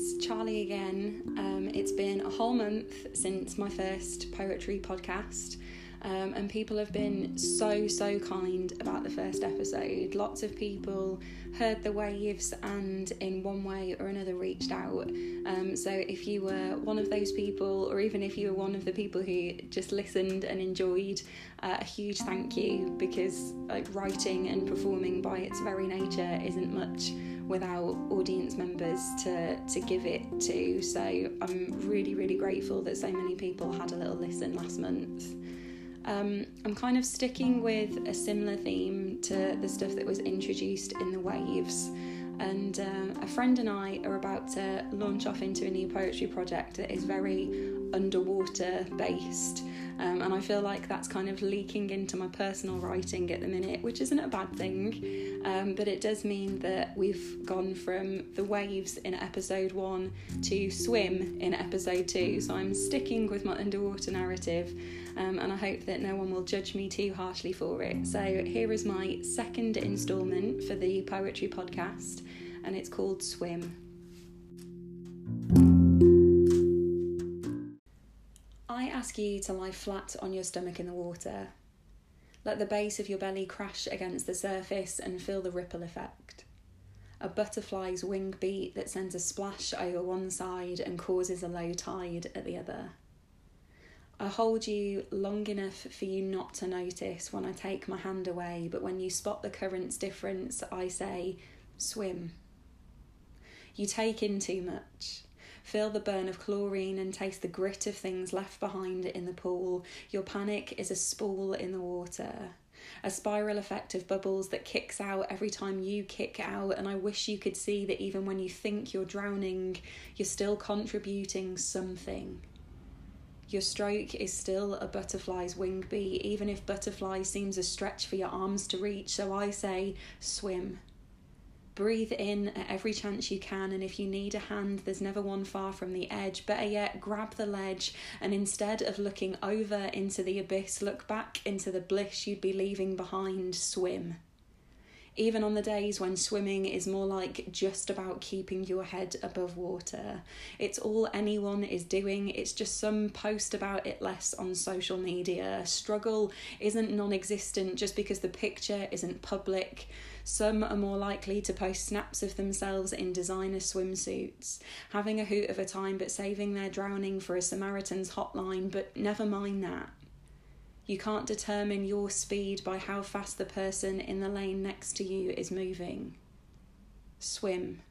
it's Charley again. Um, it's been a whole month since my first poetry podcast, um, and people have been so, so kind about the first episode. Lots of people heard the waves and, in one way or another, reached out. Um, so, if you were one of those people, or even if you were one of the people who just listened and enjoyed, uh, a huge thank you because like writing and performing by its very nature isn't much without audience members to to give it to. So I'm really really grateful that so many people had a little listen last month. Um, I'm kind of sticking with a similar theme to the stuff that was introduced in the waves. And uh, a friend and I are about to launch off into a new poetry project that is very underwater based. Um, and I feel like that's kind of leaking into my personal writing at the minute, which isn't a bad thing. Um, but it does mean that we've gone from the waves in episode one to swim in episode two. So I'm sticking with my underwater narrative, um, and I hope that no one will judge me too harshly for it. So here is my second instalment for the poetry podcast, and it's called Swim. Ask you to lie flat on your stomach in the water. Let the base of your belly crash against the surface and feel the ripple effect. A butterfly's wing beat that sends a splash over one side and causes a low tide at the other. I hold you long enough for you not to notice when I take my hand away, but when you spot the current's difference, I say, swim. You take in too much. Feel the burn of chlorine and taste the grit of things left behind in the pool. Your panic is a spool in the water. A spiral effect of bubbles that kicks out every time you kick out, and I wish you could see that even when you think you're drowning, you're still contributing something. Your stroke is still a butterfly's wing beat, even if butterfly seems a stretch for your arms to reach. So I say, swim. Breathe in at every chance you can, and if you need a hand, there's never one far from the edge. Better yet, grab the ledge, and instead of looking over into the abyss, look back into the bliss you'd be leaving behind. Swim. Even on the days when swimming is more like just about keeping your head above water. It's all anyone is doing, it's just some post about it less on social media. Struggle isn't non existent just because the picture isn't public. Some are more likely to post snaps of themselves in designer swimsuits, having a hoot of a time but saving their drowning for a Samaritan's hotline, but never mind that. You can't determine your speed by how fast the person in the lane next to you is moving. Swim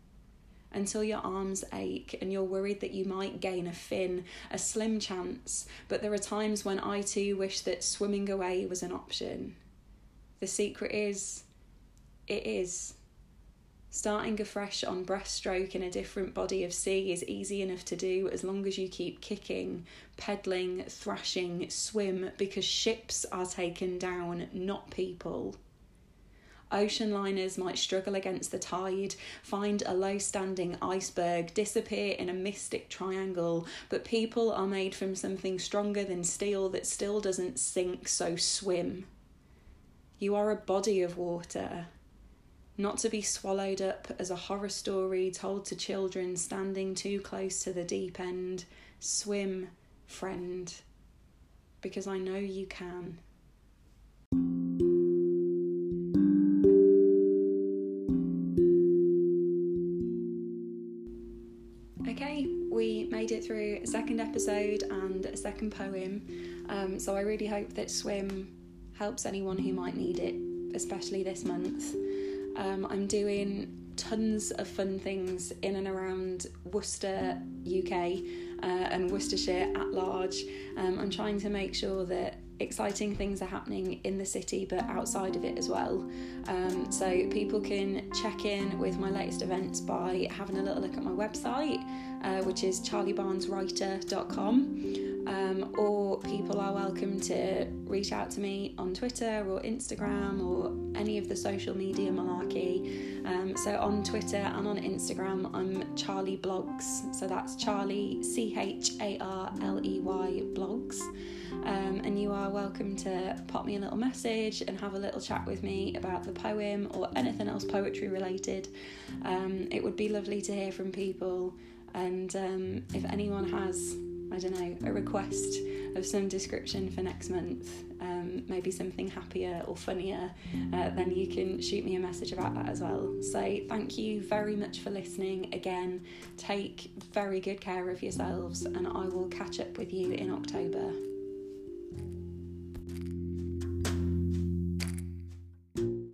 until your arms ache and you're worried that you might gain a fin, a slim chance, but there are times when I too wish that swimming away was an option. The secret is it is. Starting afresh on breaststroke in a different body of sea is easy enough to do as long as you keep kicking, pedaling, thrashing, swim, because ships are taken down, not people. Ocean liners might struggle against the tide, find a low standing iceberg, disappear in a mystic triangle, but people are made from something stronger than steel that still doesn't sink, so swim. You are a body of water, not to be swallowed up as a horror story told to children standing too close to the deep end. Swim, friend, because I know you can. Okay, we made it through a second episode and a second poem, um, so I really hope that Swim helps anyone who might need it, especially this month. Um, I'm doing tons of fun things in and around Worcester, UK, uh, and Worcestershire at large. Um, I'm trying to make sure that exciting things are happening in the city but outside of it as well. Um, so people can check in with my latest events by having a little look at my website, uh, which is charleybarneswriter.com um, or people are welcome to reach out to me on Twitter or Instagram or any of the social media malarkey. Um, so on Twitter and on Instagram, I'm Charley Blogs. So that's Charley C H A R L E Y Blogs. Um, and you are welcome to pop me a little message and have a little chat with me about the poem or anything else poetry related. Um, it would be lovely to hear from people And um, if anyone has, I don't know, a request of some description for next month, um, maybe something happier or funnier, uh, then you can shoot me a message about that as well. So, thank you very much for listening. Again, take very good care of yourselves, and I will catch up with you in October.